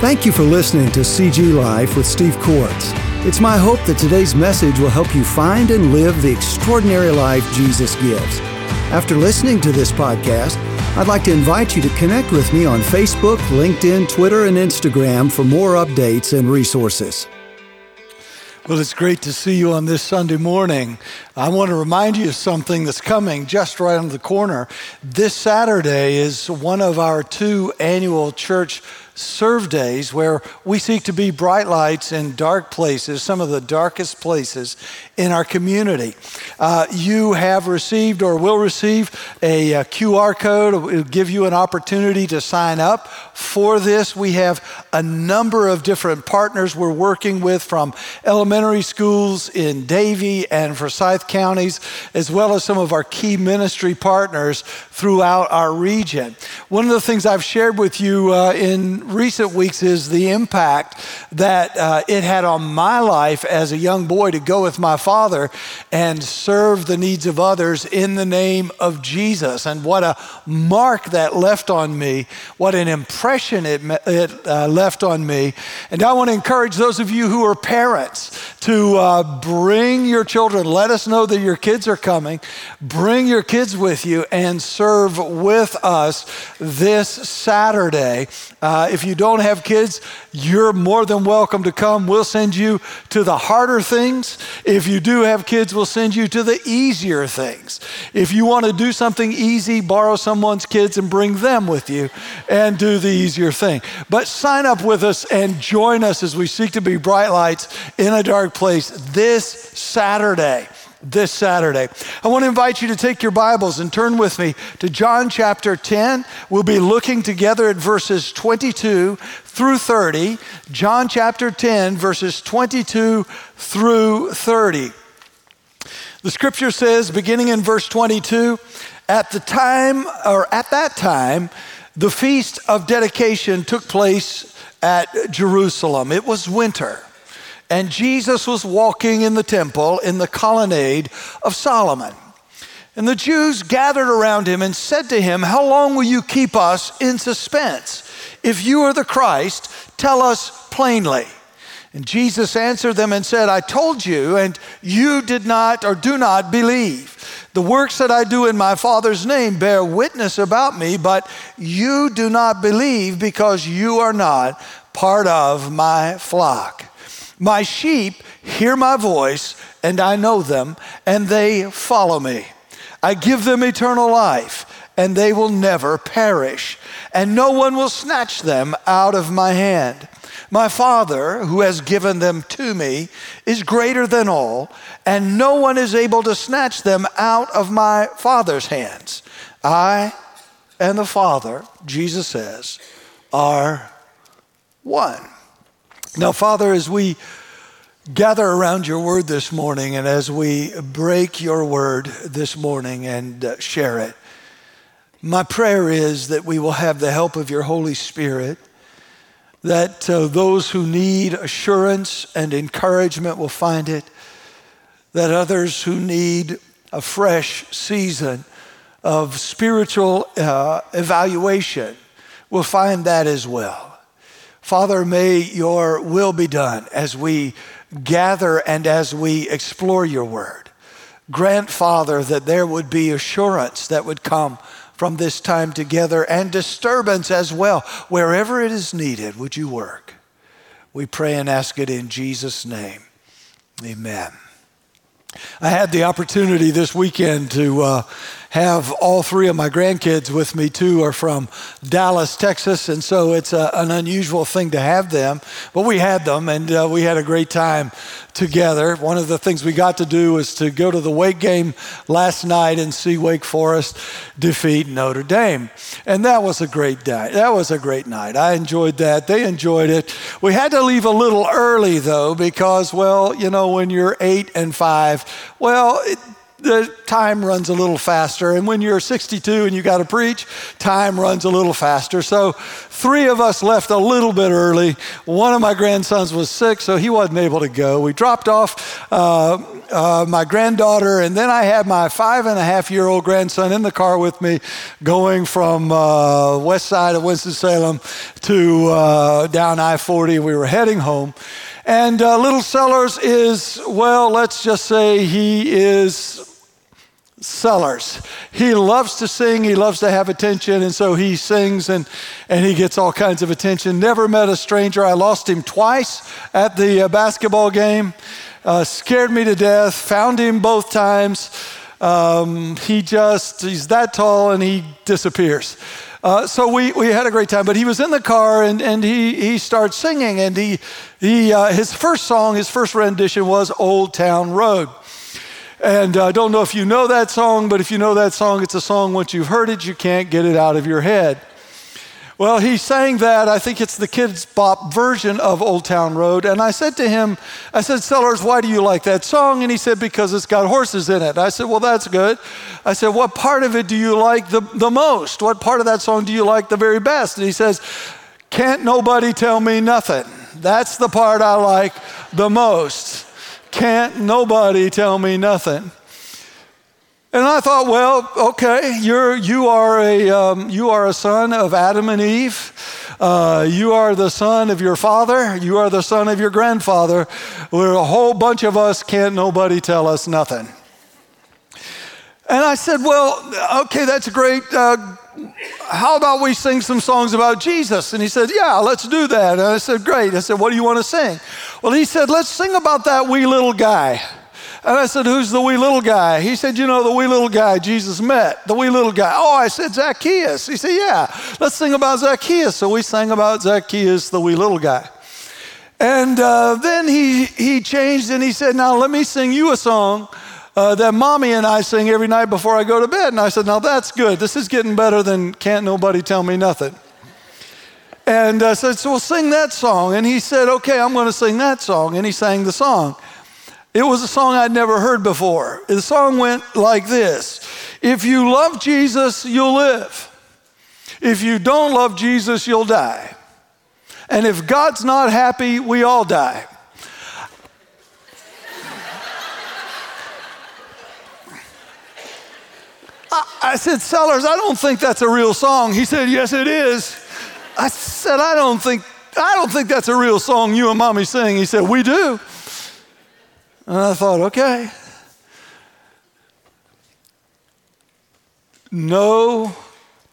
Thank you for listening to CG Life with Steve Quartz. It's my hope that today's message will help you find and live the extraordinary life Jesus gives. After listening to this podcast, I'd like to invite you to connect with me on Facebook, LinkedIn, Twitter, and Instagram for more updates and resources. Well, it's great to see you on this Sunday morning. I want to remind you of something that's coming just right on the corner. This Saturday is one of our two annual church serve days where we seek to be bright lights in dark places, some of the darkest places in our community. Uh, you have received or will receive a, a QR code. It will give you an opportunity to sign up for this. We have a number of different partners we're working with from elementary schools in Davie and Forsyth counties, as well as some of our key ministry partners throughout our region. One of the things I've shared with you uh, in recent weeks is the impact that uh, it had on my life as a young boy to go with my father and serve the needs of others in the name of Jesus. And what a mark that left on me, what an impression it, it uh, left on me. And I want to encourage those of you who are parents to uh, bring your children. Let us know that your kids are coming. Bring your kids with you and serve with us this Saturday. Uh, if you don't have kids, you're more than welcome to come. We'll send you to the harder things. If you do have kids, we'll send you to the easier things. If you want to do something easy, borrow someone's kids and bring them with you and do the easier thing. But sign up with us and join us as we seek to be bright lights in a dark place this Saturday this Saturday. I want to invite you to take your Bibles and turn with me to John chapter 10. We'll be looking together at verses 22 through 30. John chapter 10, verses 22 through 30. The scripture says, beginning in verse 22, at the time, or at that time, the feast of dedication took place at Jerusalem. It was winter. And Jesus was walking in the temple in the colonnade of Solomon. And the Jews gathered around him and said to him, How long will you keep us in suspense? If you are the Christ, tell us plainly. And Jesus answered them and said, I told you, and you did not or do not believe. The works that I do in my Father's name bear witness about me, but you do not believe because you are not part of my flock. My sheep hear my voice, and I know them, and they follow me. I give them eternal life, and they will never perish, and no one will snatch them out of my hand. My Father, who has given them to me, is greater than all, and no one is able to snatch them out of my Father's hands. I and the Father, Jesus says, are one. Now, Father, as we gather around your word this morning and as we break your word this morning and uh, share it, my prayer is that we will have the help of your Holy Spirit, that uh, those who need assurance and encouragement will find it, that others who need a fresh season of spiritual uh, evaluation will find that as well. Father, may your will be done as we gather and as we explore your word. Grant, Father, that there would be assurance that would come from this time together and disturbance as well. Wherever it is needed, would you work? We pray and ask it in Jesus' name. Amen. I had the opportunity this weekend to uh, have all three of my grandkids with me too are from Dallas, Texas, and so it's a, an unusual thing to have them. But we had them, and uh, we had a great time together. One of the things we got to do was to go to the Wake game last night and see Wake Forest defeat Notre Dame, and that was a great day. That was a great night. I enjoyed that. They enjoyed it. We had to leave a little early though because, well, you know, when you're eight and five, well. It, the time runs a little faster. And when you're 62 and you got to preach, time runs a little faster. So, three of us left a little bit early. One of my grandsons was sick, so he wasn't able to go. We dropped off uh, uh, my granddaughter, and then I had my five and a half year old grandson in the car with me going from uh, west side of Winston-Salem to uh, down I 40. We were heading home. And uh, Little Sellers is, well, let's just say he is Sellers. He loves to sing, he loves to have attention, and so he sings and, and he gets all kinds of attention. Never met a stranger. I lost him twice at the uh, basketball game. Uh, scared me to death, found him both times. Um, he just, he's that tall and he disappears. Uh, so we, we had a great time, but he was in the car and, and he, he starts singing. And he, he, uh, his first song, his first rendition was Old Town Road. And I uh, don't know if you know that song, but if you know that song, it's a song once you've heard it, you can't get it out of your head. Well, he sang that. I think it's the Kidz Bop version of Old Town Road. And I said to him, I said, Sellers, why do you like that song? And he said, because it's got horses in it. I said, well, that's good. I said, what part of it do you like the, the most? What part of that song do you like the very best? And he says, can't nobody tell me nothing. That's the part I like the most. Can't nobody tell me nothing. And I thought, well, okay, you're, you, are a, um, you are a son of Adam and Eve. Uh, you are the son of your father. You are the son of your grandfather. We're a whole bunch of us, can't nobody tell us nothing. And I said, well, okay, that's great. Uh, how about we sing some songs about Jesus? And he said, yeah, let's do that. And I said, great. I said, what do you want to sing? Well, he said, let's sing about that wee little guy. And I said, Who's the wee little guy? He said, You know, the wee little guy Jesus met, the wee little guy. Oh, I said, Zacchaeus. He said, Yeah, let's sing about Zacchaeus. So we sang about Zacchaeus, the wee little guy. And uh, then he, he changed and he said, Now let me sing you a song uh, that mommy and I sing every night before I go to bed. And I said, Now that's good. This is getting better than Can't Nobody Tell Me Nothing. And I said, So we'll sing that song. And he said, Okay, I'm going to sing that song. And he sang the song. It was a song I'd never heard before. The song went like this If you love Jesus, you'll live. If you don't love Jesus, you'll die. And if God's not happy, we all die. I, said, Sellers, I don't think that's a real song. He said, Yes, it is. I said, I don't think, I don't think that's a real song you and mommy sing. He said, We do. And I thought, okay. No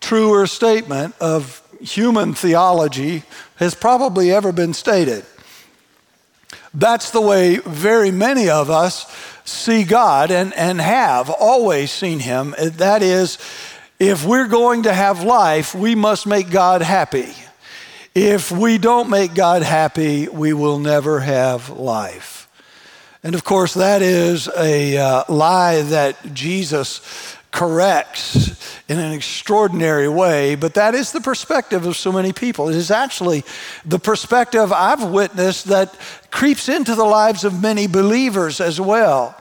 truer statement of human theology has probably ever been stated. That's the way very many of us see God and, and have always seen Him. That is, if we're going to have life, we must make God happy. If we don't make God happy, we will never have life. And of course, that is a uh, lie that Jesus corrects in an extraordinary way, but that is the perspective of so many people. It is actually the perspective I've witnessed that creeps into the lives of many believers as well.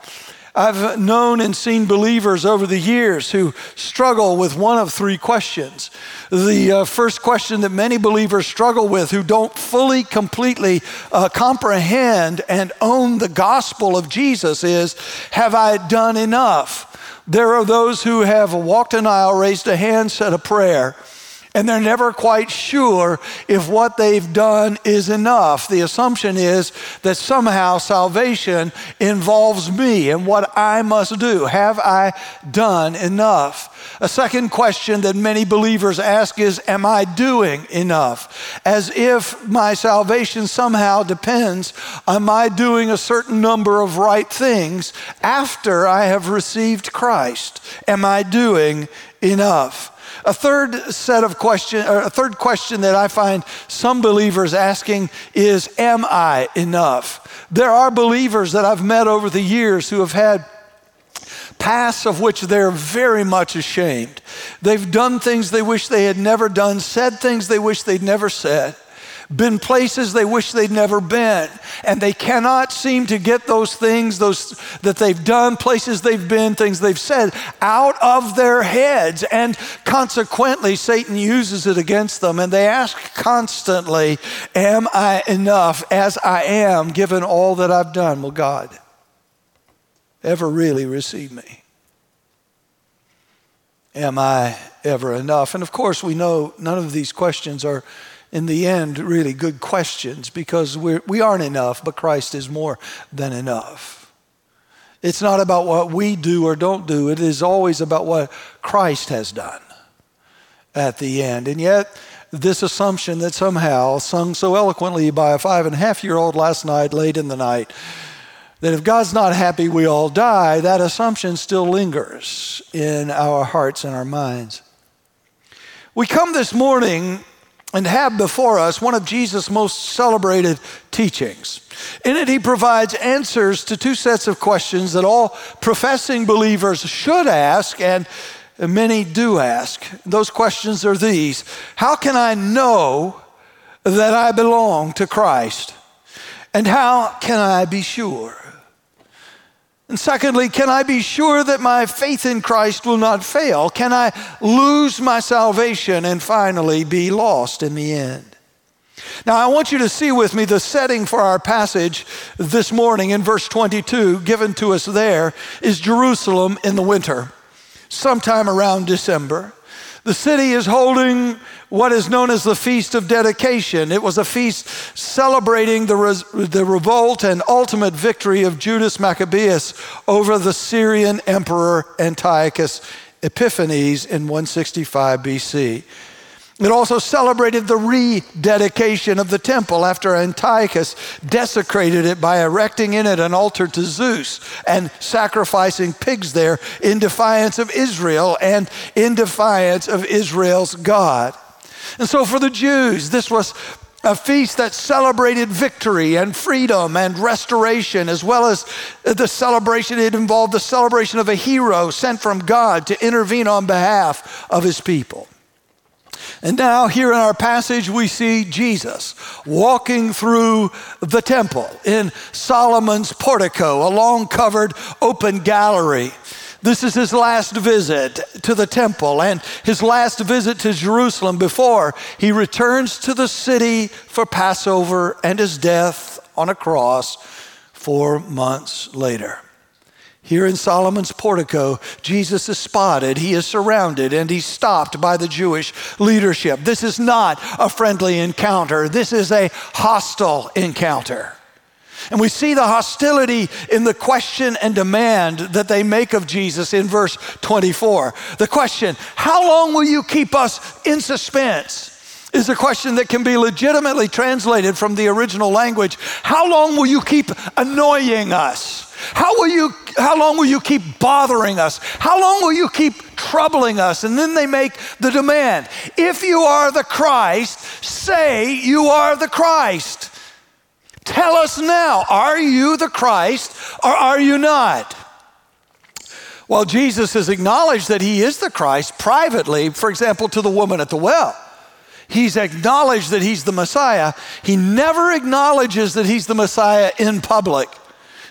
I've known and seen believers over the years who struggle with one of three questions. The uh, first question that many believers struggle with who don't fully, completely uh, comprehend and own the gospel of Jesus is Have I done enough? There are those who have walked an aisle, raised a hand, said a prayer and they're never quite sure if what they've done is enough. The assumption is that somehow salvation involves me and what I must do. Have I done enough? A second question that many believers ask is Am I doing enough? As if my salvation somehow depends on my doing a certain number of right things after I have received Christ. Am I doing enough? A third set of question, or a third question that I find some believers asking is, Am I enough? There are believers that I've met over the years who have had pasts of which they're very much ashamed. They've done things they wish they had never done, said things they wish they'd never said. Been places they wish they'd never been, and they cannot seem to get those things, those that they've done, places they've been, things they've said, out of their heads. And consequently, Satan uses it against them, and they ask constantly, Am I enough as I am, given all that I've done? Will God ever really receive me? Am I ever enough? And of course, we know none of these questions are in the end, really good questions because we're, we aren't enough, but Christ is more than enough. It's not about what we do or don't do, it is always about what Christ has done at the end. And yet, this assumption that somehow, sung so eloquently by a five and a half year old last night, late in the night, that if God's not happy, we all die, that assumption still lingers in our hearts and our minds. We come this morning and have before us one of Jesus' most celebrated teachings. In it, he provides answers to two sets of questions that all professing believers should ask, and many do ask. Those questions are these How can I know that I belong to Christ? And how can I be sure? And secondly, can I be sure that my faith in Christ will not fail? Can I lose my salvation and finally be lost in the end? Now, I want you to see with me the setting for our passage this morning in verse 22, given to us there, is Jerusalem in the winter, sometime around December. The city is holding what is known as the Feast of Dedication. It was a feast celebrating the, res- the revolt and ultimate victory of Judas Maccabeus over the Syrian Emperor Antiochus Epiphanes in 165 BC. It also celebrated the rededication of the temple after Antiochus desecrated it by erecting in it an altar to Zeus and sacrificing pigs there in defiance of Israel and in defiance of Israel's God. And so for the Jews, this was a feast that celebrated victory and freedom and restoration, as well as the celebration. It involved the celebration of a hero sent from God to intervene on behalf of his people. And now, here in our passage, we see Jesus walking through the temple in Solomon's portico, a long covered open gallery. This is his last visit to the temple and his last visit to Jerusalem before he returns to the city for Passover and his death on a cross four months later. Here in Solomon's portico, Jesus is spotted, he is surrounded, and he's stopped by the Jewish leadership. This is not a friendly encounter, this is a hostile encounter. And we see the hostility in the question and demand that they make of Jesus in verse 24. The question, How long will you keep us in suspense? Is a question that can be legitimately translated from the original language. How long will you keep annoying us? How will you how long will you keep bothering us? How long will you keep troubling us? And then they make the demand. If you are the Christ, say you are the Christ. Tell us now, are you the Christ or are you not? Well, Jesus has acknowledged that he is the Christ privately, for example, to the woman at the well. He's acknowledged that he's the Messiah. He never acknowledges that he's the Messiah in public.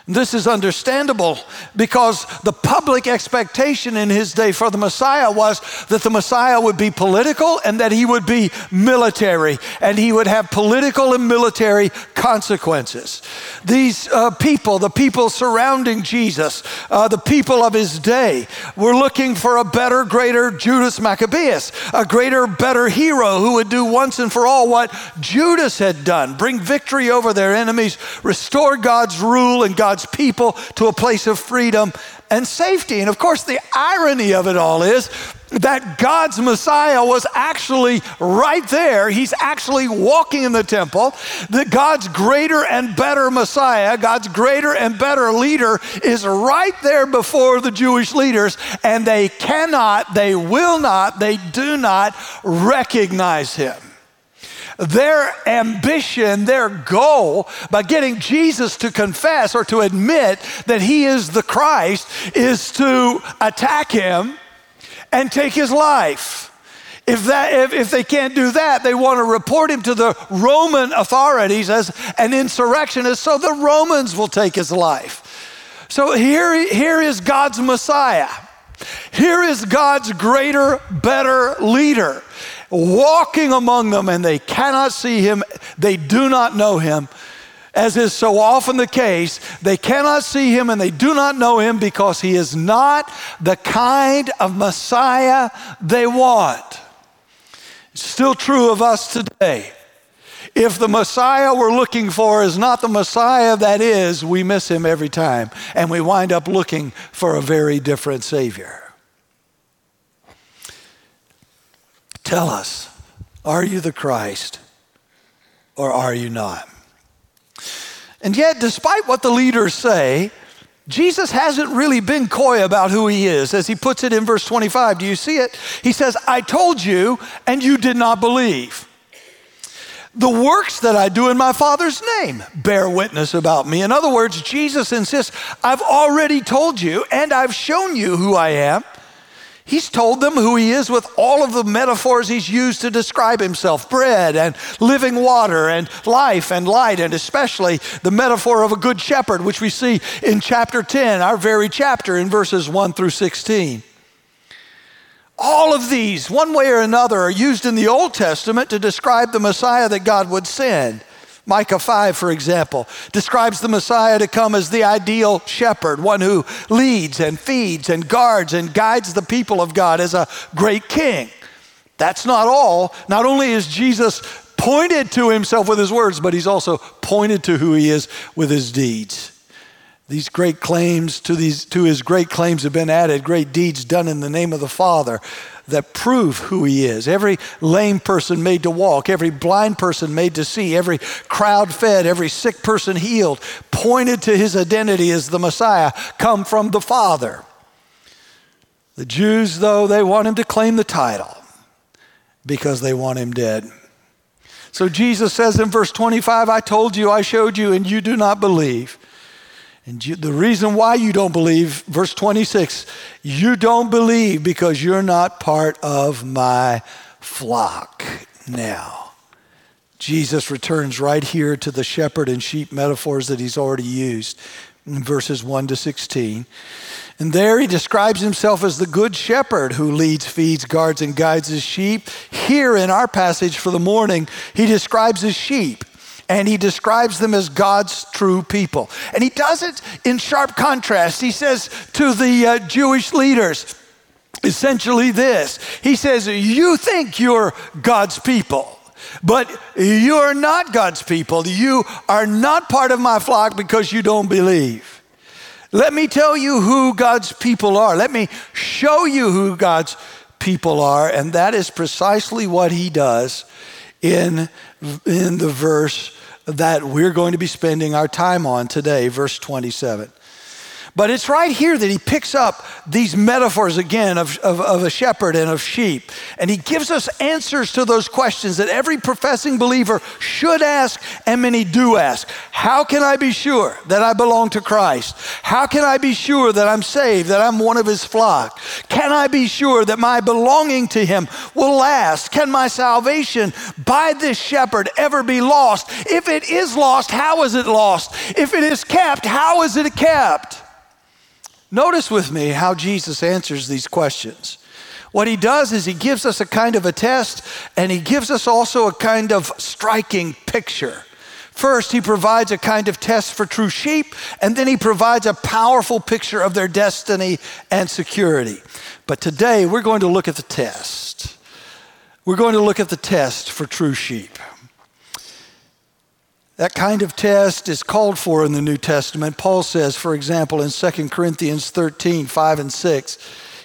This is understandable because the public expectation in his day for the Messiah was that the Messiah would be political and that he would be military and he would have political and military consequences. These uh, people, the people surrounding Jesus, uh, the people of his day, were looking for a better, greater Judas Maccabeus, a greater, better hero who would do once and for all what Judas had done bring victory over their enemies, restore God's rule and God's God's people to a place of freedom and safety. And of course, the irony of it all is that God's Messiah was actually right there. He's actually walking in the temple. That God's greater and better Messiah, God's greater and better leader, is right there before the Jewish leaders, and they cannot, they will not, they do not recognize him their ambition, their goal by getting Jesus to confess or to admit that he is the Christ is to attack him and take his life. If, that, if, if they can't do that, they want to report him to the Roman authorities as an insurrectionist so the Romans will take his life. So here, here is God's Messiah. Here is God's greater, better leader walking among them, and they cannot see him, they do not know him. As is so often the case, they cannot see him and they do not know him because he is not the kind of Messiah they want. It's still true of us today. If the Messiah we're looking for is not the Messiah that is, we miss him every time and we wind up looking for a very different Savior. Tell us, are you the Christ or are you not? And yet, despite what the leaders say, Jesus hasn't really been coy about who he is, as he puts it in verse 25. Do you see it? He says, I told you, and you did not believe. The works that I do in my Father's name bear witness about me. In other words, Jesus insists, I've already told you, and I've shown you who I am. He's told them who he is with all of the metaphors he's used to describe himself bread and living water and life and light, and especially the metaphor of a good shepherd, which we see in chapter 10, our very chapter, in verses 1 through 16. All of these, one way or another, are used in the Old Testament to describe the Messiah that God would send. Micah 5, for example, describes the Messiah to come as the ideal shepherd, one who leads and feeds and guards and guides the people of God as a great king. That's not all. Not only is Jesus pointed to himself with his words, but he's also pointed to who he is with his deeds. These great claims to, these, to his great claims have been added, great deeds done in the name of the Father that prove who he is. Every lame person made to walk, every blind person made to see, every crowd fed, every sick person healed, pointed to his identity as the Messiah, come from the Father. The Jews, though, they want him to claim the title because they want him dead. So Jesus says in verse 25, I told you, I showed you, and you do not believe. And the reason why you don't believe, verse 26, you don't believe because you're not part of my flock now. Jesus returns right here to the shepherd and sheep metaphors that he's already used in verses 1 to 16. And there he describes himself as the good shepherd who leads, feeds, guards, and guides his sheep. Here in our passage for the morning, he describes his sheep and he describes them as God's true people. And he does it in sharp contrast. He says to the uh, Jewish leaders, essentially this He says, You think you're God's people. But you are not God's people. You are not part of my flock because you don't believe. Let me tell you who God's people are. Let me show you who God's people are. And that is precisely what he does in, in the verse that we're going to be spending our time on today, verse 27. But it's right here that he picks up these metaphors again of, of, of, a shepherd and of sheep. And he gives us answers to those questions that every professing believer should ask, and many do ask. How can I be sure that I belong to Christ? How can I be sure that I'm saved, that I'm one of his flock? Can I be sure that my belonging to him will last? Can my salvation by this shepherd ever be lost? If it is lost, how is it lost? If it is kept, how is it kept? Notice with me how Jesus answers these questions. What he does is he gives us a kind of a test and he gives us also a kind of striking picture. First, he provides a kind of test for true sheep, and then he provides a powerful picture of their destiny and security. But today, we're going to look at the test. We're going to look at the test for true sheep. That kind of test is called for in the New Testament. Paul says, for example, in 2 Corinthians 13, 5 and 6,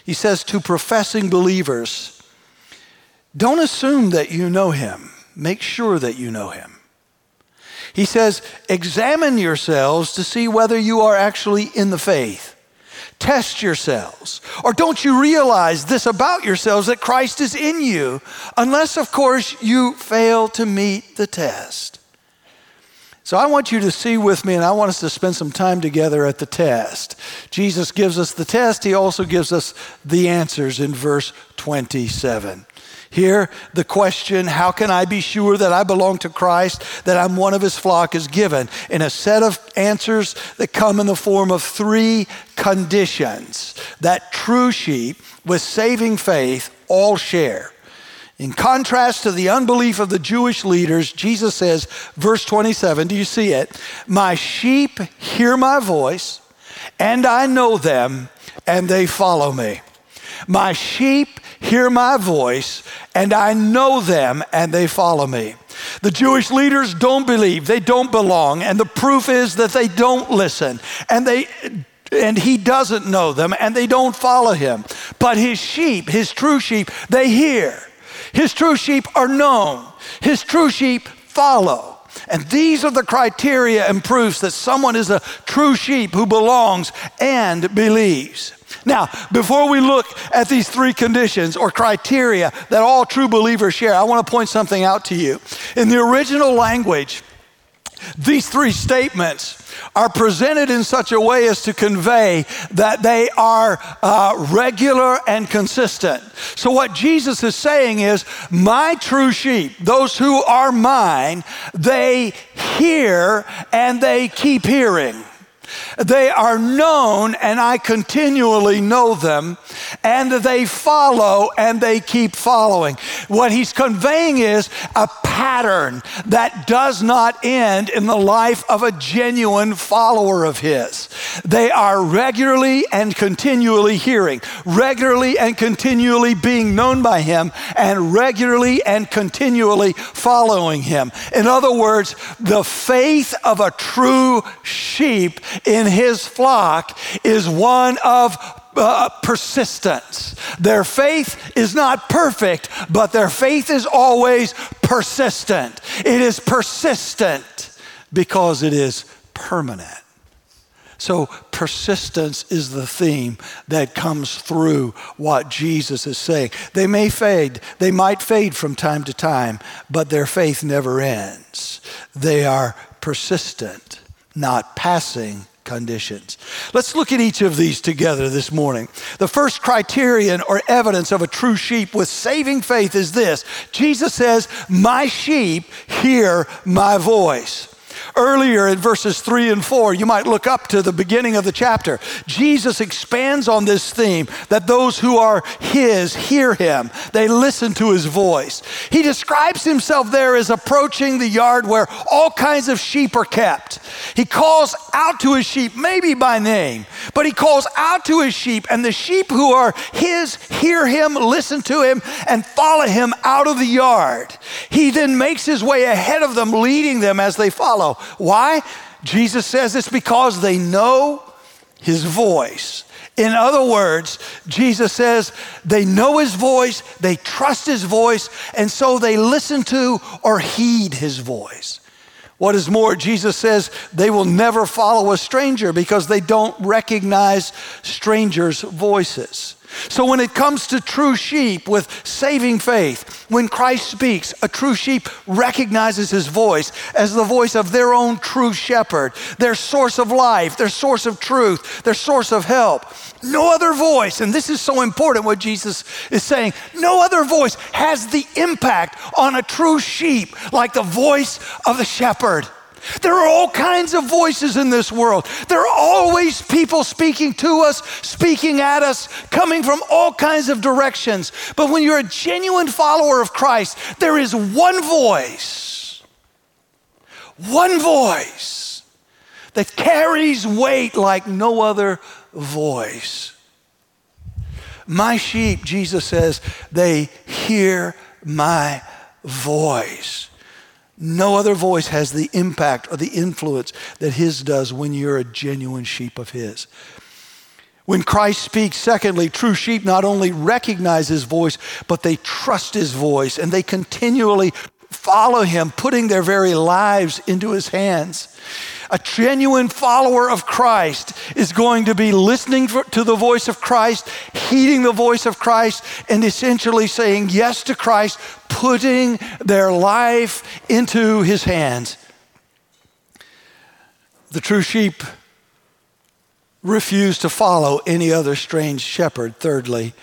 he says to professing believers, don't assume that you know him. Make sure that you know him. He says, examine yourselves to see whether you are actually in the faith. Test yourselves. Or don't you realize this about yourselves that Christ is in you, unless, of course, you fail to meet the test. So I want you to see with me, and I want us to spend some time together at the test. Jesus gives us the test, he also gives us the answers in verse 27. Here, the question, how can I be sure that I belong to Christ, that I'm one of his flock, is given in a set of answers that come in the form of three conditions that true sheep with saving faith all share. In contrast to the unbelief of the Jewish leaders, Jesus says, verse 27, do you see it? My sheep hear my voice, and I know them, and they follow me. My sheep hear my voice, and I know them, and they follow me. The Jewish leaders don't believe, they don't belong, and the proof is that they don't listen, and they and he doesn't know them, and they don't follow him. But his sheep, his true sheep, they hear. His true sheep are known. His true sheep follow. And these are the criteria and proofs that someone is a true sheep who belongs and believes. Now, before we look at these three conditions or criteria that all true believers share, I want to point something out to you. In the original language, these three statements are presented in such a way as to convey that they are uh, regular and consistent. So, what Jesus is saying is, My true sheep, those who are mine, they hear and they keep hearing. They are known, and I continually know them, and they follow and they keep following. What he's conveying is a pattern that does not end in the life of a genuine follower of his. They are regularly and continually hearing, regularly and continually being known by him, and regularly and continually following him. In other words, the faith of a true sheep in his flock is one of uh, persistence. Their faith is not perfect, but their faith is always persistent. It is persistent because it is permanent. So, persistence is the theme that comes through what Jesus is saying. They may fade, they might fade from time to time, but their faith never ends. They are persistent, not passing conditions. Let's look at each of these together this morning. The first criterion or evidence of a true sheep with saving faith is this Jesus says, My sheep hear my voice earlier in verses three and four, you might look up to the beginning of the chapter. Jesus expands on this theme that those who are His hear Him, they listen to His voice. He describes Himself there as approaching the yard where all kinds of sheep are kept. He calls out to His sheep, maybe by name, but He calls out to His sheep, and the sheep who are His hear Him, listen to Him, and follow Him out of the yard. He then makes His way ahead of them, leading them as they follow. Why? Jesus says it's because they know his voice. In other words, Jesus says they know his voice, they trust his voice, and so they listen to or heed his voice. What is more, Jesus says they will never follow a stranger because they don't recognize strangers' voices. So, when it comes to true sheep with saving faith, when Christ speaks, a true sheep recognizes his voice as the voice of their own true shepherd, their source of life, their source of truth, their source of help. No other voice, and this is so important what Jesus is saying, no other voice has the impact on a true sheep like the voice of the shepherd. There are all kinds of voices in this world. There are always people speaking to us, speaking at us, coming from all kinds of directions. But when you're a genuine follower of Christ, there is one voice, one voice that carries weight like no other voice. My sheep, Jesus says, they hear my voice. No other voice has the impact or the influence that His does when you're a genuine sheep of His. When Christ speaks, secondly, true sheep not only recognize His voice, but they trust His voice and they continually follow Him, putting their very lives into His hands. A genuine follower of Christ is going to be listening for, to the voice of Christ, heeding the voice of Christ, and essentially saying yes to Christ, putting their life into his hands. The true sheep refuse to follow any other strange shepherd. Thirdly,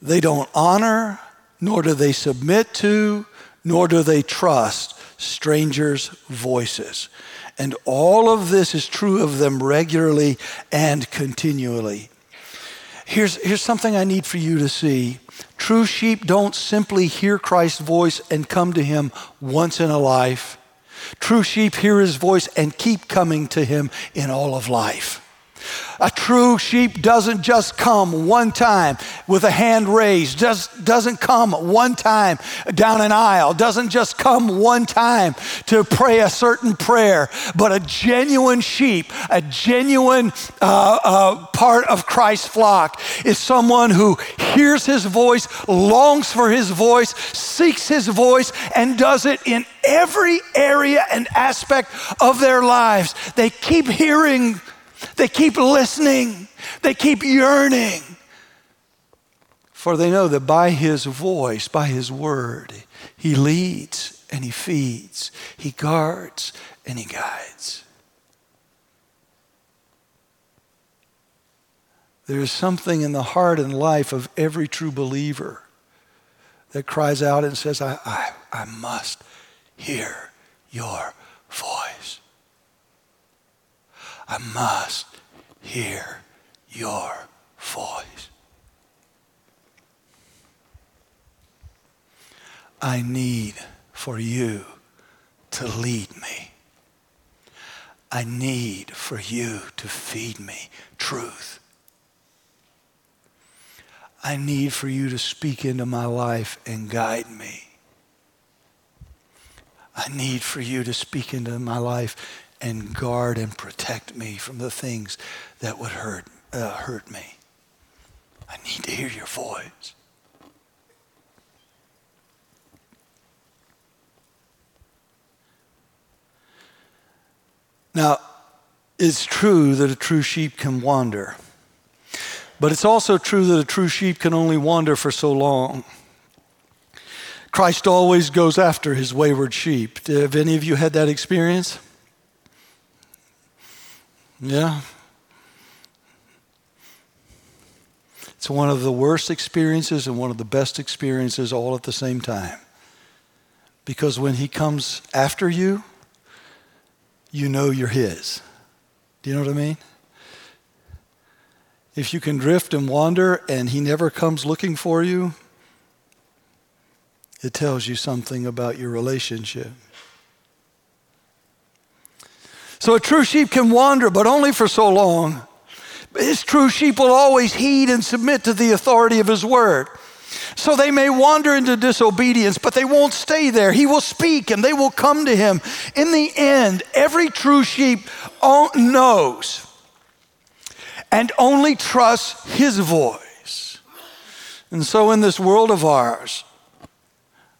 they don't honor nor do they submit to, nor do they trust strangers' voices. And all of this is true of them regularly and continually. Here's, here's something I need for you to see. True sheep don't simply hear Christ's voice and come to him once in a life. True sheep hear his voice and keep coming to him in all of life. A true sheep doesn't just come one time with a hand raised, just doesn't come one time down an aisle, doesn't just come one time to pray a certain prayer, but a genuine sheep, a genuine uh, uh, part of Christ's flock is someone who hears his voice, longs for his voice, seeks his voice, and does it in every area and aspect of their lives. They keep hearing they keep listening, they keep yearning. For they know that by his voice, by his word, he leads and he feeds, he guards and he guides. There is something in the heart and life of every true believer that cries out and says, I, I, I must hear your voice. I must hear your voice. I need for you to lead me. I need for you to feed me truth. I need for you to speak into my life and guide me. I need for you to speak into my life and guard and protect me from the things that would hurt, uh, hurt me. I need to hear your voice. Now, it's true that a true sheep can wander, but it's also true that a true sheep can only wander for so long. Christ always goes after his wayward sheep. Have any of you had that experience? Yeah. It's one of the worst experiences and one of the best experiences all at the same time. Because when He comes after you, you know you're His. Do you know what I mean? If you can drift and wander and He never comes looking for you, it tells you something about your relationship. So a true sheep can wander, but only for so long. His true sheep will always heed and submit to the authority of his word. So they may wander into disobedience, but they won't stay there. He will speak and they will come to him. In the end, every true sheep knows and only trusts his voice. And so, in this world of ours,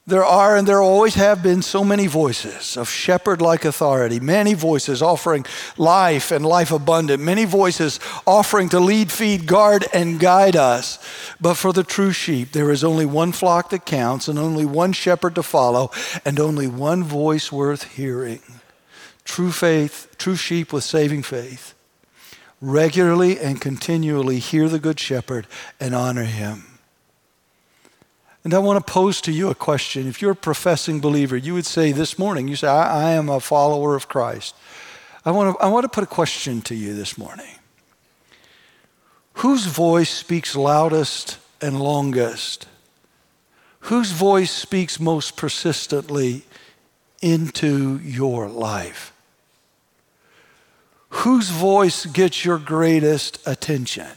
there are and there always have been so many voices of shepherd like authority, many voices offering life and life abundant, many voices offering to lead, feed, guard, and guide us. But for the true sheep, there is only one flock that counts, and only one shepherd to follow, and only one voice worth hearing. True faith, true sheep with saving faith, regularly and continually hear the Good Shepherd and honor him. And I want to pose to you a question. If you're a professing believer, you would say this morning, you say, I, I am a follower of Christ. I want, to, I want to put a question to you this morning. Whose voice speaks loudest and longest? Whose voice speaks most persistently into your life? Whose voice gets your greatest attention?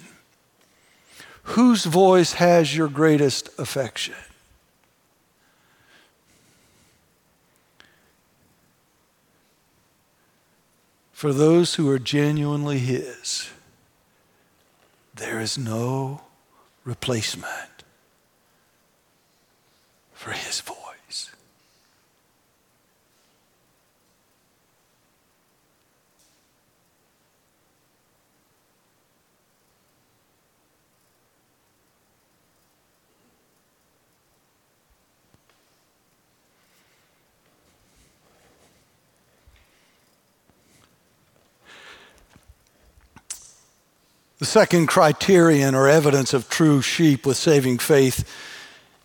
Whose voice has your greatest affection? For those who are genuinely His, there is no replacement for His voice. The second criterion or evidence of true sheep with saving faith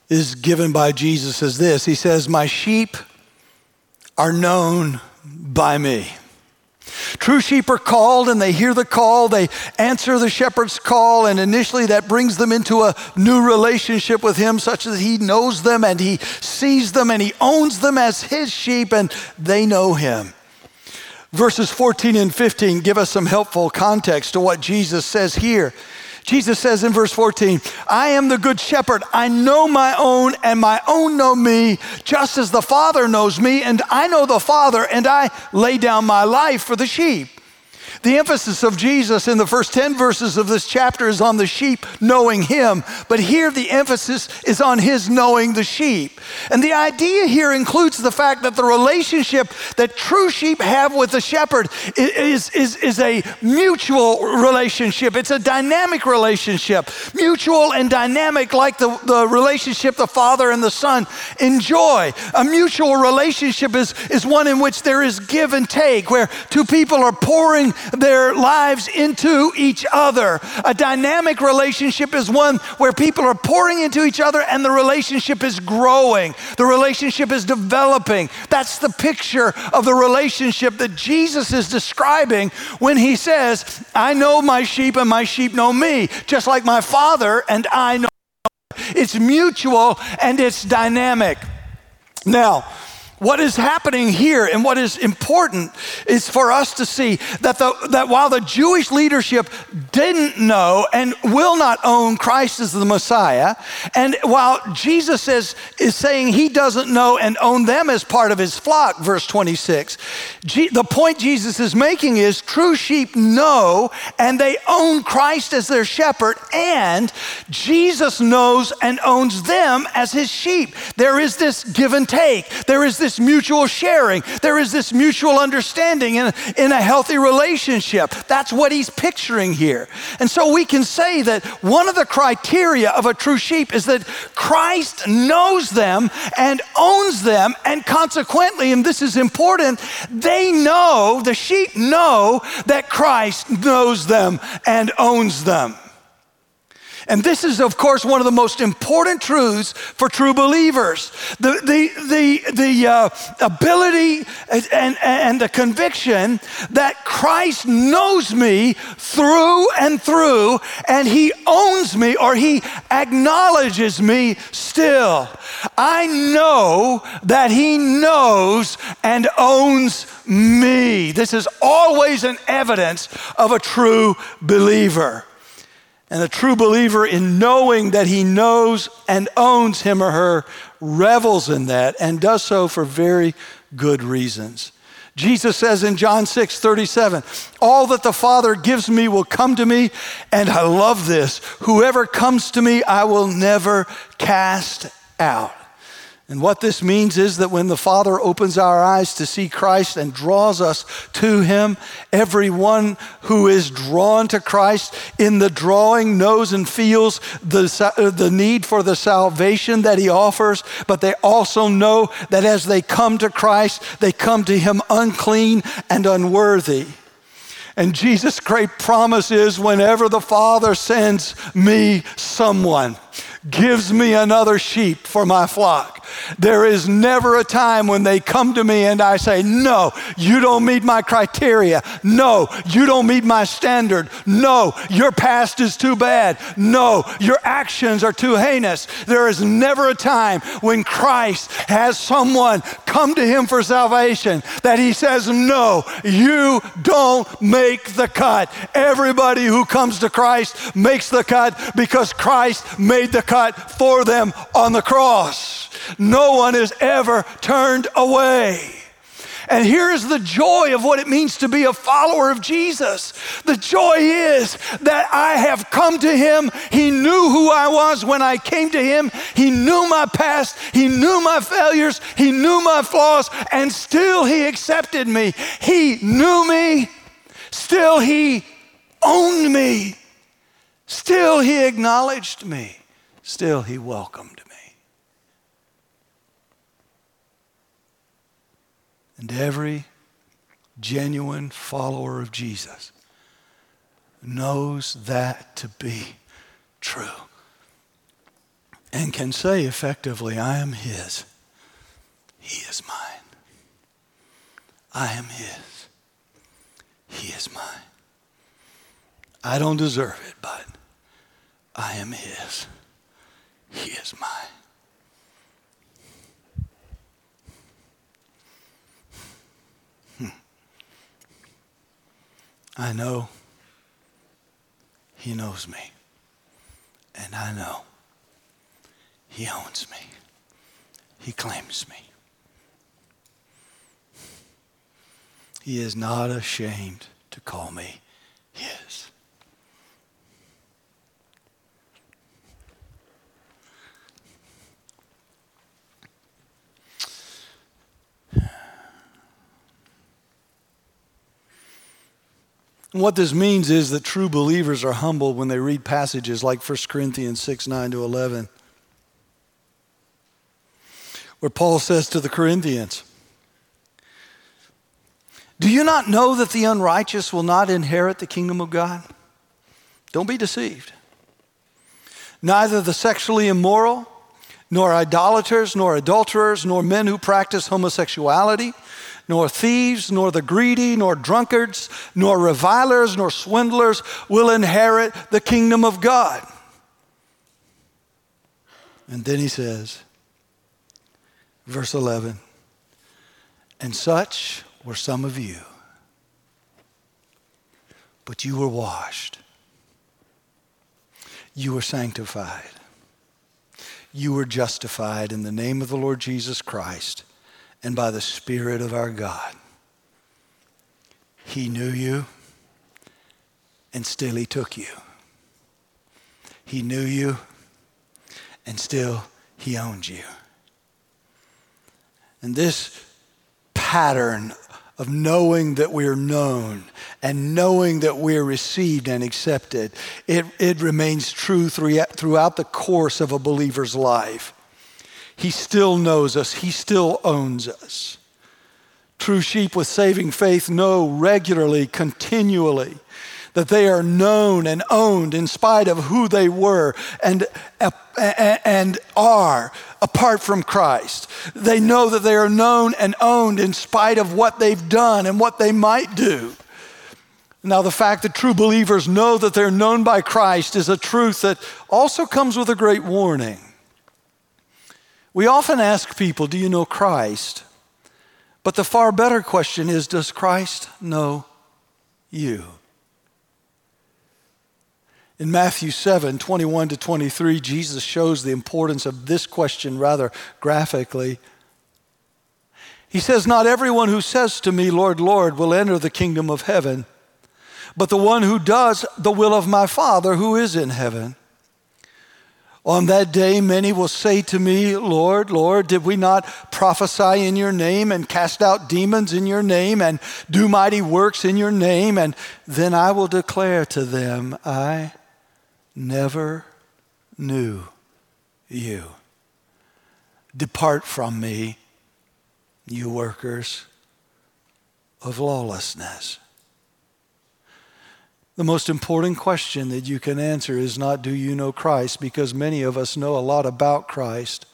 is given by Jesus as this He says, My sheep are known by me. True sheep are called and they hear the call, they answer the shepherd's call, and initially that brings them into a new relationship with him, such that he knows them and he sees them and he owns them as his sheep and they know him. Verses 14 and 15 give us some helpful context to what Jesus says here. Jesus says in verse 14, I am the good shepherd. I know my own, and my own know me, just as the Father knows me, and I know the Father, and I lay down my life for the sheep. The emphasis of Jesus in the first 10 verses of this chapter is on the sheep knowing him, but here the emphasis is on his knowing the sheep. And the idea here includes the fact that the relationship that true sheep have with the shepherd is, is, is a mutual relationship. It's a dynamic relationship, mutual and dynamic, like the, the relationship the father and the son enjoy. A mutual relationship is, is one in which there is give and take, where two people are pouring their lives into each other. A dynamic relationship is one where people are pouring into each other and the relationship is growing, the relationship is developing. That's the picture of the relationship that Jesus is describing when he says, I know my sheep and my sheep know me, just like my Father and I know. It's mutual and it's dynamic. Now, what is happening here and what is important is for us to see that, the, that while the Jewish leadership didn't know and will not own Christ as the Messiah, and while Jesus is, is saying he doesn't know and own them as part of his flock, verse 26, G, the point Jesus is making is true sheep know and they own Christ as their shepherd, and Jesus knows and owns them as his sheep. There is this give and take. There is this this mutual sharing, there is this mutual understanding in, in a healthy relationship. That's what he's picturing here. And so we can say that one of the criteria of a true sheep is that Christ knows them and owns them, and consequently, and this is important, they know, the sheep know that Christ knows them and owns them. And this is, of course, one of the most important truths for true believers. The, the, the, the uh, ability and, and the conviction that Christ knows me through and through, and he owns me or he acknowledges me still. I know that he knows and owns me. This is always an evidence of a true believer. And a true believer, in knowing that he knows and owns him or her, revels in that and does so for very good reasons. Jesus says in John 6 37, All that the Father gives me will come to me, and I love this. Whoever comes to me, I will never cast out. And what this means is that when the Father opens our eyes to see Christ and draws us to Him, everyone who is drawn to Christ in the drawing knows and feels the, uh, the need for the salvation that He offers, but they also know that as they come to Christ, they come to Him unclean and unworthy. And Jesus' great promise is whenever the Father sends me someone, gives me another sheep for my flock. There is never a time when they come to me and I say, No, you don't meet my criteria. No, you don't meet my standard. No, your past is too bad. No, your actions are too heinous. There is never a time when Christ has someone come to him for salvation that he says, No, you don't make the cut. Everybody who comes to Christ makes the cut because Christ made the cut cut for them on the cross. No one is ever turned away. And here's the joy of what it means to be a follower of Jesus. The joy is that I have come to Him. He knew who I was when I came to Him. He knew my past. He knew my failures. He knew my flaws. And still He accepted me. He knew me. Still He owned me. Still He acknowledged me still he welcomed me. And every genuine follower of Jesus knows that to be true. and can say effectively, I am His. He is mine. I am His. He is mine. I don't deserve it, but I am His. He is mine. Hmm. I know He knows me, and I know He owns me. He claims me. He is not ashamed to call me His. And what this means is that true believers are humble when they read passages like 1 Corinthians 6 9 to 11, where Paul says to the Corinthians, Do you not know that the unrighteous will not inherit the kingdom of God? Don't be deceived. Neither the sexually immoral, nor idolaters, nor adulterers, nor men who practice homosexuality nor thieves, nor the greedy, nor drunkards, nor revilers, nor swindlers will inherit the kingdom of God. And then he says, verse 11, and such were some of you, but you were washed, you were sanctified, you were justified in the name of the Lord Jesus Christ and by the Spirit of our God. He knew you, and still He took you. He knew you, and still He owns you. And this pattern of knowing that we're known and knowing that we're received and accepted, it, it remains true throughout the course of a believer's life. He still knows us, He still owns us. True sheep with saving faith know regularly, continually, that they are known and owned in spite of who they were and, uh, and are apart from Christ. They know that they are known and owned in spite of what they've done and what they might do. Now, the fact that true believers know that they're known by Christ is a truth that also comes with a great warning. We often ask people, Do you know Christ? But the far better question is, Does Christ know you? In Matthew 7 21 to 23, Jesus shows the importance of this question rather graphically. He says, Not everyone who says to me, Lord, Lord, will enter the kingdom of heaven, but the one who does the will of my Father who is in heaven. On that day, many will say to me, Lord, Lord, did we not prophesy in your name and cast out demons in your name and do mighty works in your name? And then I will declare to them, I never knew you. Depart from me, you workers of lawlessness. The most important question that you can answer is not, Do you know Christ? Because many of us know a lot about Christ.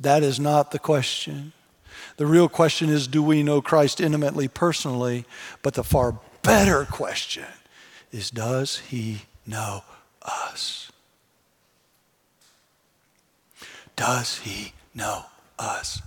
That is not the question. The real question is, Do we know Christ intimately, personally? But the far better question is, Does he know us? Does he know us?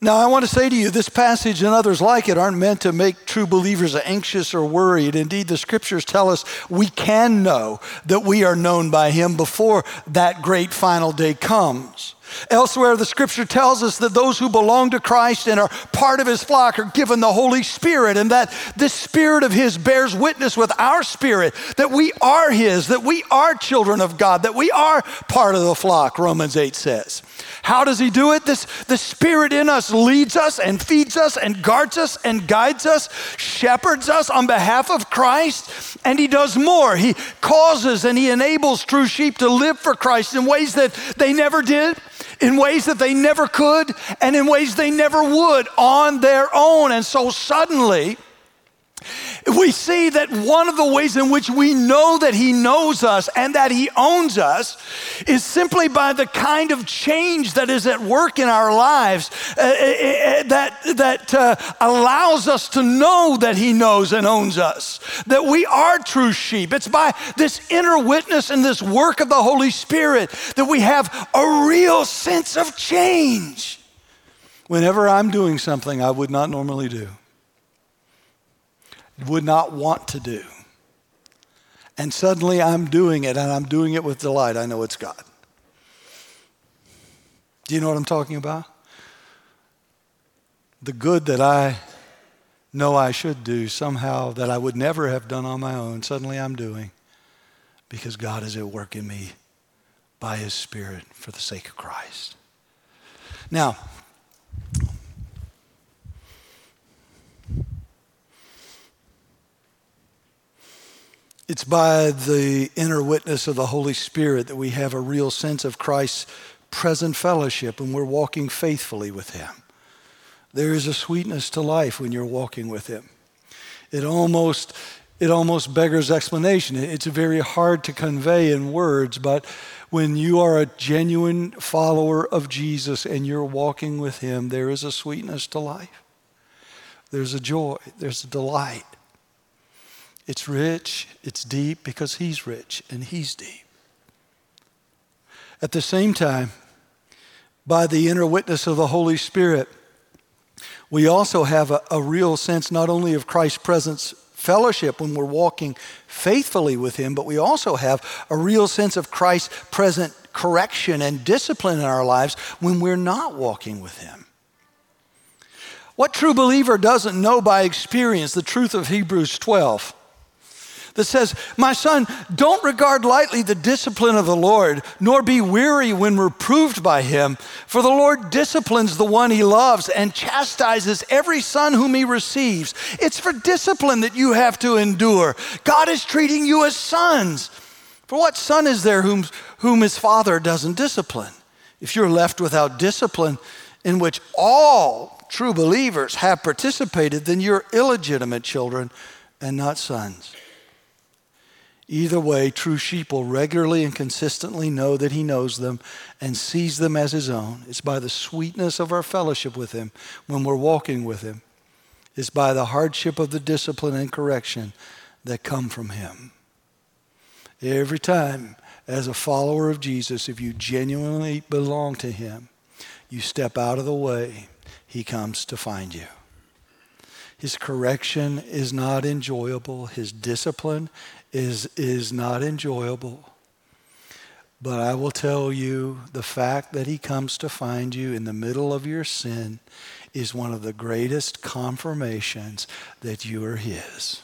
Now, I want to say to you, this passage and others like it aren't meant to make true believers anxious or worried. Indeed, the scriptures tell us we can know that we are known by Him before that great final day comes. Elsewhere, the scripture tells us that those who belong to Christ and are part of his flock are given the Holy Spirit, and that this Spirit of his bears witness with our spirit that we are his, that we are children of God, that we are part of the flock, Romans 8 says. How does he do it? This, the Spirit in us leads us and feeds us and guards us and guides us, shepherds us on behalf of Christ, and he does more. He causes and he enables true sheep to live for Christ in ways that they never did in ways that they never could and in ways they never would on their own. And so suddenly, we see that one of the ways in which we know that He knows us and that He owns us is simply by the kind of change that is at work in our lives uh, uh, uh, that, that uh, allows us to know that He knows and owns us, that we are true sheep. It's by this inner witness and this work of the Holy Spirit that we have a real sense of change. Whenever I'm doing something I would not normally do, would not want to do. And suddenly I'm doing it and I'm doing it with delight. I know it's God. Do you know what I'm talking about? The good that I know I should do somehow that I would never have done on my own, suddenly I'm doing because God is at work in me by His Spirit for the sake of Christ. Now, It's by the inner witness of the Holy Spirit that we have a real sense of Christ's present fellowship and we're walking faithfully with Him. There is a sweetness to life when you're walking with Him. It almost, it almost beggars explanation. It's very hard to convey in words, but when you are a genuine follower of Jesus and you're walking with Him, there is a sweetness to life. There's a joy, there's a delight. It's rich, it's deep because He's rich and He's deep. At the same time, by the inner witness of the Holy Spirit, we also have a, a, real sense not only of Christ's presence fellowship when we're walking faithfully with Him, but we also have a real sense of Christ's present correction and discipline in our lives when we're not walking with Him. What true believer doesn't know by experience the truth of Hebrews 12? That says, My son, don't regard lightly the discipline of the Lord, nor be weary when reproved by him. For the Lord disciplines the one he loves and chastises every son whom he receives. It's for discipline that you have to endure. God is treating you as sons. For what son is there whom, whom his father doesn't discipline? If you're left without discipline, in which all true believers have participated, then you're illegitimate children and not sons. Either way, true sheep will regularly and consistently know that he knows them and sees them as his own. It's by the sweetness of our fellowship with him when we're walking with him. It's by the hardship of the discipline and correction that come from him. Every time, as a follower of Jesus, if you genuinely belong to him, you step out of the way, he comes to find you. His correction is not enjoyable. His discipline is, is not enjoyable. But I will tell you the fact that he comes to find you in the middle of your sin is one of the greatest confirmations that you are his.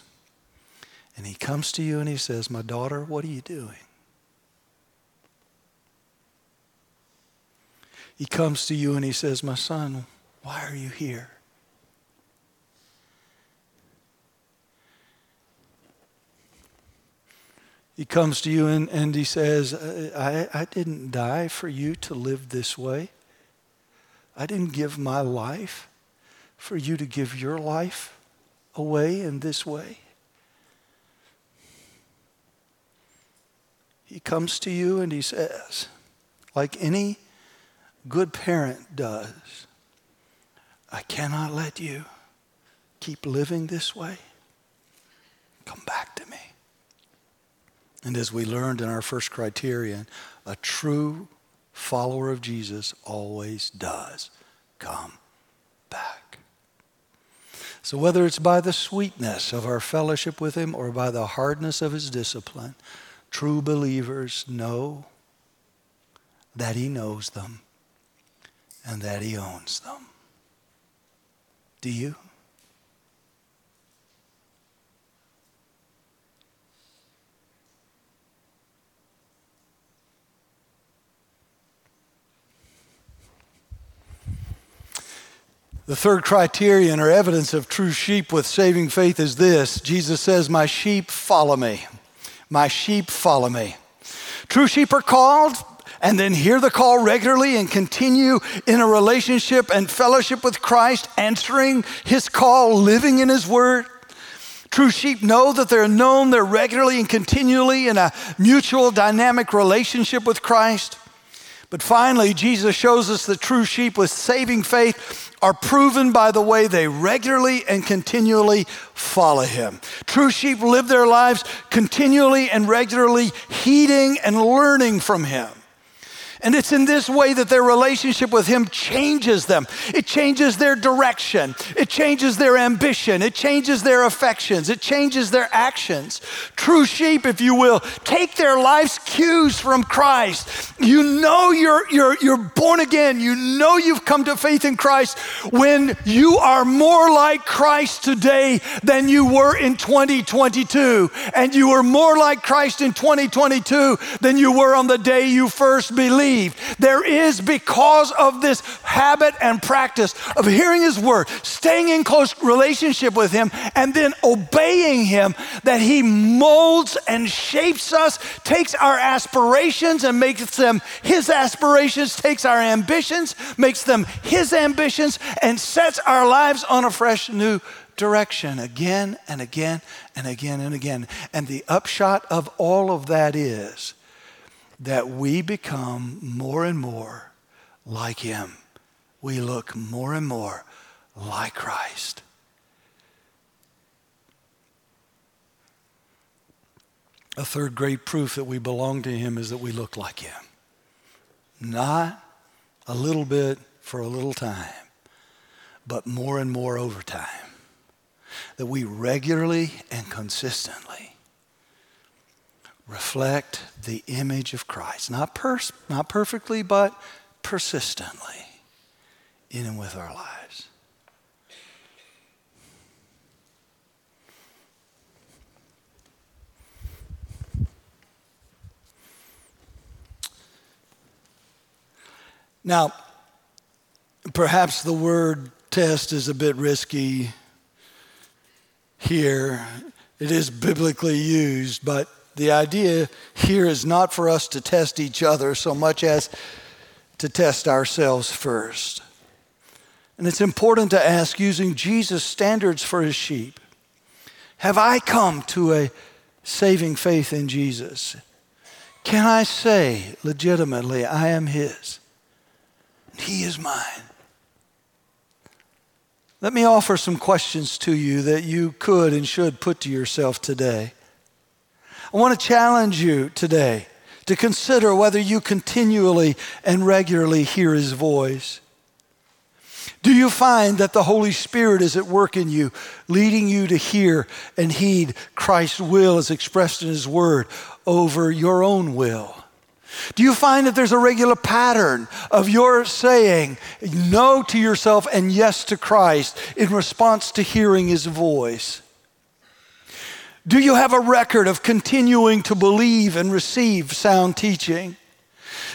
And he comes to you and he says, My daughter, what are you doing? He comes to you and he says, My son, why are you here? He comes to you and, and he says, I, I didn't die for you to live this way. I didn't give my life for you to give your life away in this way. He comes to you and he says, like any good parent does, I cannot let you keep living this way. Come back to me. And as we learned in our first criterion, a true follower of Jesus always does come back. So, whether it's by the sweetness of our fellowship with Him or by the hardness of His discipline, true believers know that He knows them and that He owns them. Do you? The third criterion or evidence of true sheep with saving faith is this Jesus says, My sheep follow me. My sheep follow me. True sheep are called and then hear the call regularly and continue in a relationship and fellowship with Christ, answering his call, living in his word. True sheep know that they're known, they're regularly and continually in a mutual dynamic relationship with Christ. But finally, Jesus shows us that true sheep with saving faith are proven by the way they regularly and continually follow him. True sheep live their lives continually and regularly heeding and learning from him. And it's in this way that their relationship with Him changes them. It changes their direction. It changes their ambition. It changes their affections. It changes their actions. True sheep, if you will, take their life's cues from Christ. You know you're, you're, you're born again. You know you've come to faith in Christ when you are more like Christ today than you were in 2022. And you were more like Christ in 2022 than you were on the day you first believed There is, because of this habit and practice of hearing His word, staying in close relationship with Him, and then obeying Him, that He molds and shapes us, takes our aspirations and makes them His aspirations, takes our ambitions, makes them His ambitions, and sets our lives on a fresh new direction again and again and again and again. And the upshot of all of that is that we become more and more like Him. We look more and more like Christ. A third great proof that we belong to Him is that we look like Him. Not a little bit for a little time, but more and more over time. That we regularly and consistently reflect the image of Christ. Not, pers- not perfectly, but persistently in and with our lives. Now, perhaps the word test is a bit risky here. It is biblically used, but the idea here is not for us to test each other so much as to test ourselves first. And it's important to ask, using Jesus' standards for his sheep, have I come to a saving faith in Jesus? Can I say legitimately, I am his? And he is mine. Let me offer some questions to you that you could and should put to yourself today. I want to challenge you today to consider whether you continually and regularly hear his voice. Do you find that the Holy Spirit is at work in you, leading you to hear and heed Christ's will as expressed in his word over your own will? Do you find that there's a regular pattern of your saying no to yourself and yes to Christ in response to hearing his voice? Do you have a record of continuing to believe and receive sound teaching?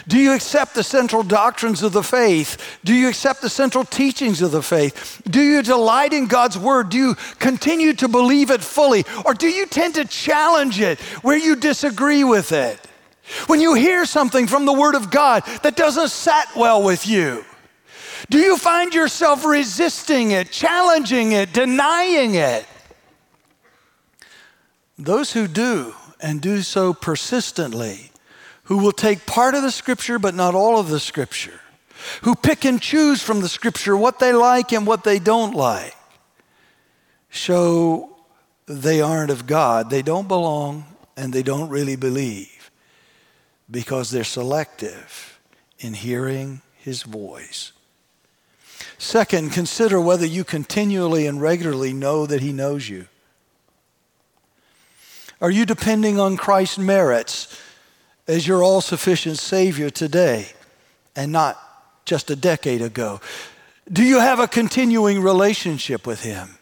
Do you accept the central doctrines of the faith? Do you accept the central teachings of the faith? Do you delight in God's word? Do you continue to believe it fully? Or do you tend to challenge it where you disagree with it? When you hear something from the word of God that doesn't set well with you, do you find yourself resisting it, challenging it, denying it? Those who do and do so persistently, who will take part of the scripture but not all of the scripture, who pick and choose from the scripture what they like and what they don't like, show they aren't of God. They don't belong and they don't really believe because they're selective in hearing his voice. Second, consider whether you continually and regularly know that he knows you. Are you depending on Christ's merits as your all sufficient Savior today and not just a decade ago? Do you have a continuing relationship with Him?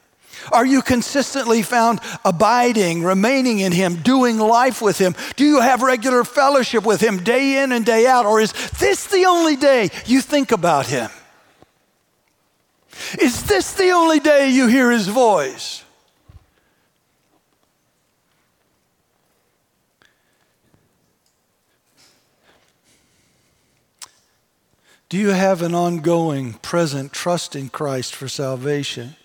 Are you consistently found abiding, remaining in Him, doing life with Him? Do you have regular fellowship with Him day in and day out? Or is this the only day you think about Him? Is this the only day you hear His voice? Do you have an ongoing, present trust in Christ for salvation?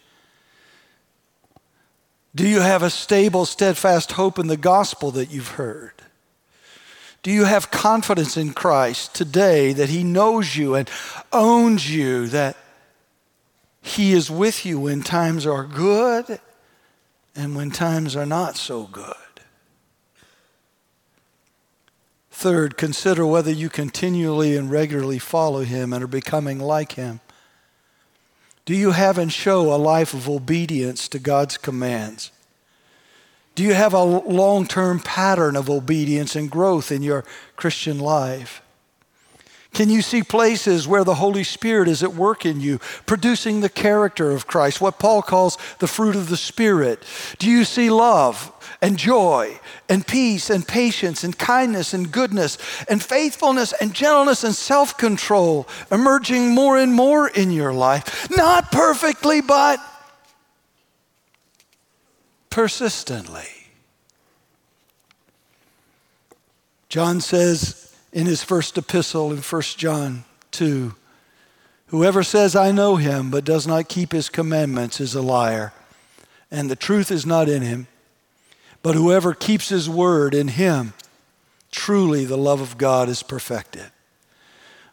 Do you have a stable, steadfast hope in the gospel that you've heard? Do you have confidence in Christ today that He knows you and owns you, that He is with you when times are good and when times are not so good? Third, consider whether you continually and regularly follow Him and are becoming like Him. Do you have and show a life of obedience to God's commands? Do you have a long term pattern of obedience and growth in your Christian life? Can you see places where the Holy Spirit is at work in you, producing the character of Christ, what Paul calls the fruit of the Spirit? Do you see love and joy and peace and patience and kindness and goodness and faithfulness and gentleness and self control emerging more and more in your life? Not perfectly, but persistently. John says in his first epistle in 1 John 2 Whoever says, I know him, but does not keep his commandments is a liar, and the truth is not in him. But whoever keeps his word in him, truly the love of God is perfected.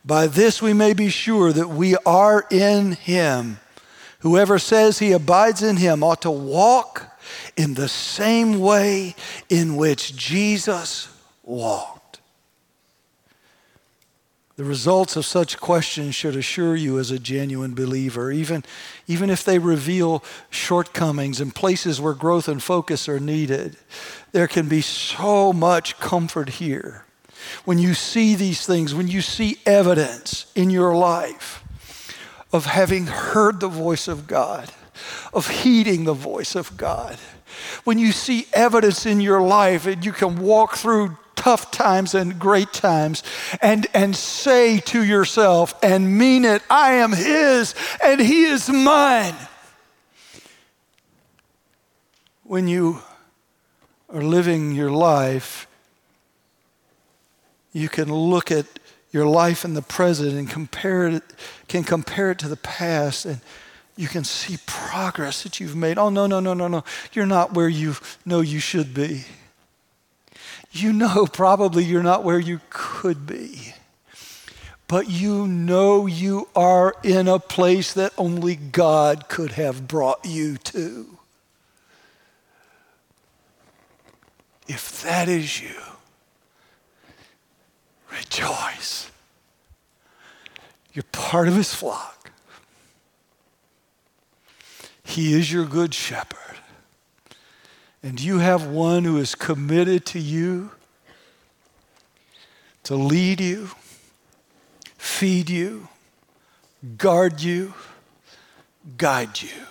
By this we may be sure that we are in him. Whoever says he abides in him ought to walk in the same way in which Jesus walked. The results of such questions should assure you as a genuine believer, even, even if they reveal shortcomings and places where growth and focus are needed. There can be so much comfort here. When you see these things, when you see evidence in your life of having heard the voice of God, of heeding the voice of God, when you see evidence in your life and you can walk through tough times and great times and, and say to yourself and mean it, I am His and He is mine. When you are living your life, you can look at your life in the present and compare it, can compare it to the past and you can see progress that you've made. Oh, no, no, no, no, no. You're not where you know you should be you know probably you're not where you could be. But you know you are in a place that only God could have brought you to. If that is you, rejoice. You're part of his flock. He is your good shepherd. And you have one who is committed to you to lead you, feed you, guard you, guide you,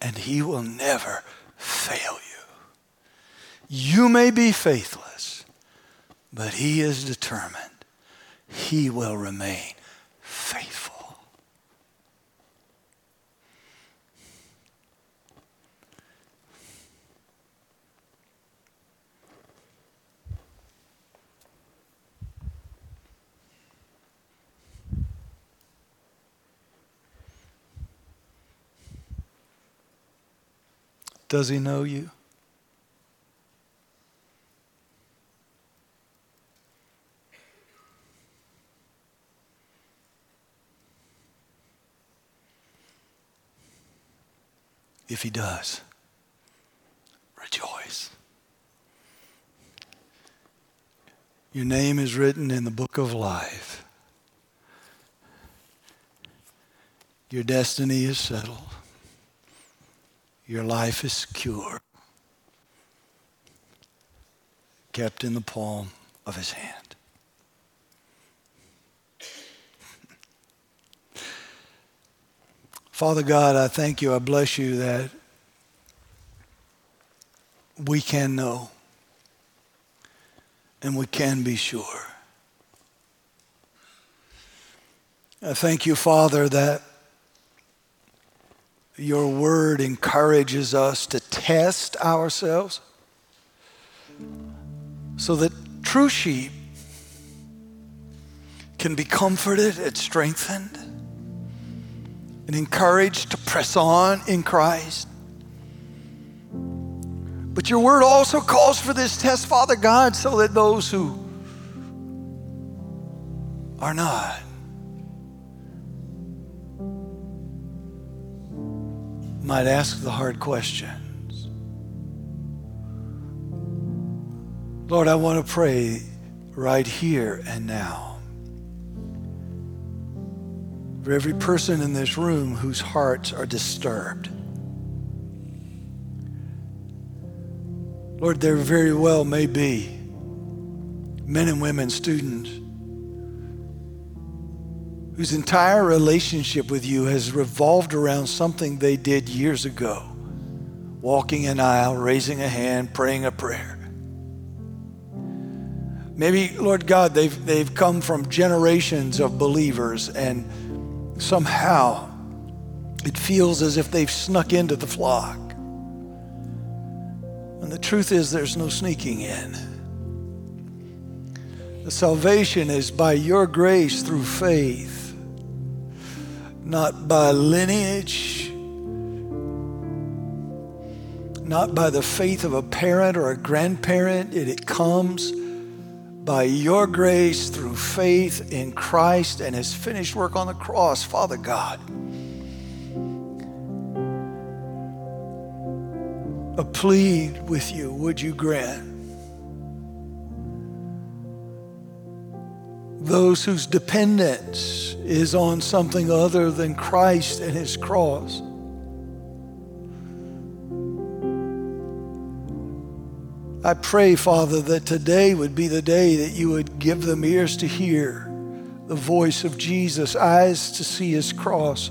and he will never fail you. You may be faithless, but he is determined he will remain faithful. Does he know you? If he does, rejoice. Your name is written in the book of life. Your destiny is settled. Your life is secure, kept in the palm of his hand. Father God, I thank you, I bless you that we can know and we can be sure. I thank you, Father, that your word encourages us to test ourselves so that true sheep can be comforted and strengthened and encouraged to press on in Christ. But your word also calls for this test, Father God, so that those who are not might ask the hard questions. Lord, I want to pray right here and now for every person in this room whose hearts are disturbed. Lord, there very well may be men and women, students, whose entire relationship with you has revolved around something they did years ago walking an aisle, raising a hand, praying a prayer. Maybe, Lord God, they've, they've come from generations of believers, and somehow it feels as if they've snuck into the flock. And the truth is, there's no sneaking in. The salvation is by your grace through faith not by lineage, not by the faith of a parent or a grandparent. It, it comes by your grace through faith in Christ and his finished work on the cross, Father God. A plea with you, would you grant? Those whose dependence is on something other than Christ and his cross. I pray, Father, that today would be the day that you would give them ears to hear the voice of Jesus, eyes to see his cross,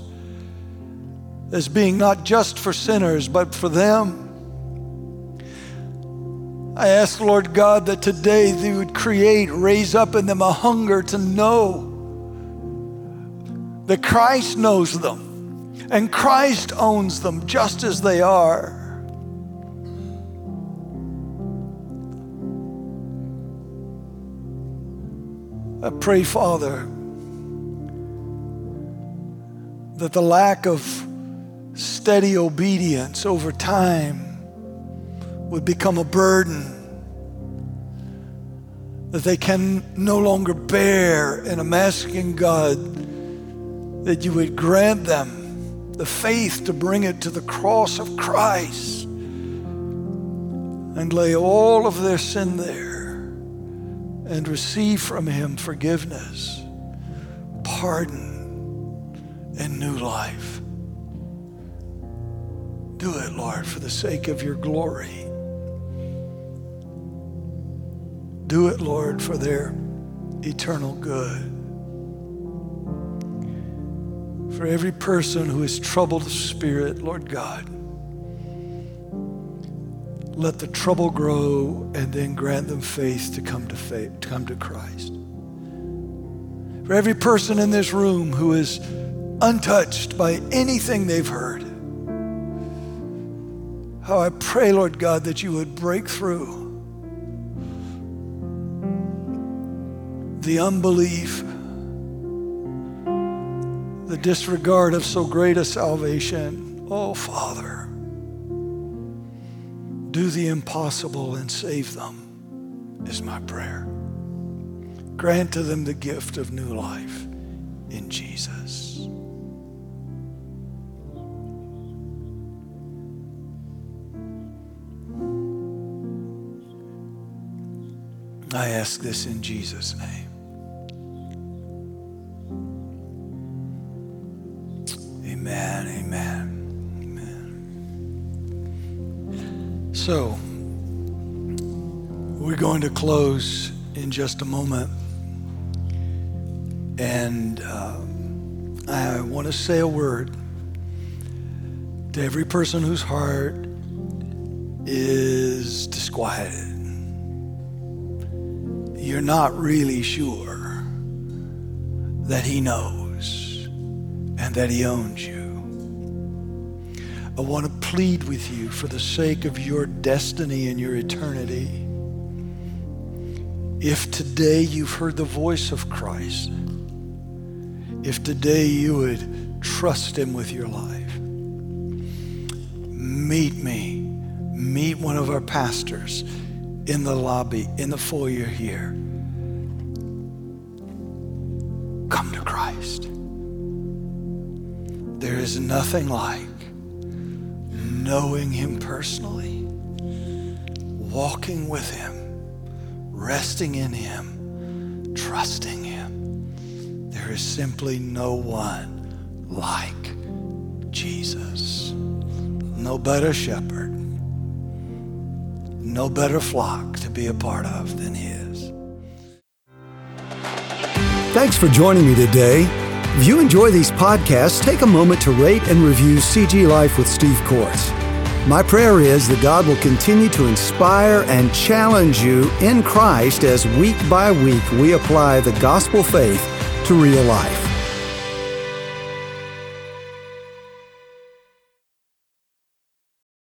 as being not just for sinners, but for them I ask, Lord God, that today they would create, raise up in them a hunger to know that Christ knows them and Christ owns them just as they are. I pray, Father, that the lack of steady obedience over time would become a burden that they can no longer bear. And I'm asking God that you would grant them the faith to bring it to the cross of Christ and lay all of their sin there and receive from Him forgiveness, pardon, and new life. Do it, Lord, for the sake of your glory. Do it, Lord, for their eternal good. For every person who is troubled of spirit, Lord God, let the trouble grow and then grant them faith to come to faith, to come to Christ. For every person in this room who is untouched by anything they've heard, how I pray, Lord God, that you would break through the unbelief, the disregard of so great a salvation. Oh, Father, do the impossible and save them, is my prayer. Grant to them the gift of new life in Jesus. I ask this in Jesus' name. Amen, amen, amen. So, we're going to close in just a moment. And uh, I want to say a word to every person whose heart is disquieted. You're not really sure that He knows that He owns you. I want to plead with you for the sake of your destiny and your eternity. If today you've heard the voice of Christ, if today you would trust Him with your life, meet me, meet one of our pastors in the lobby, in the foyer here. Nothing like knowing Him personally, walking with Him, resting in Him, trusting Him. There is simply no one like Jesus. No better shepherd, no better flock to be a part of than His. Thanks for joining me today. If you enjoy these podcasts, take a moment to rate and review CG Life with Steve Courts. My prayer is that God will continue to inspire and challenge you in Christ as week by week we apply the gospel faith to real life.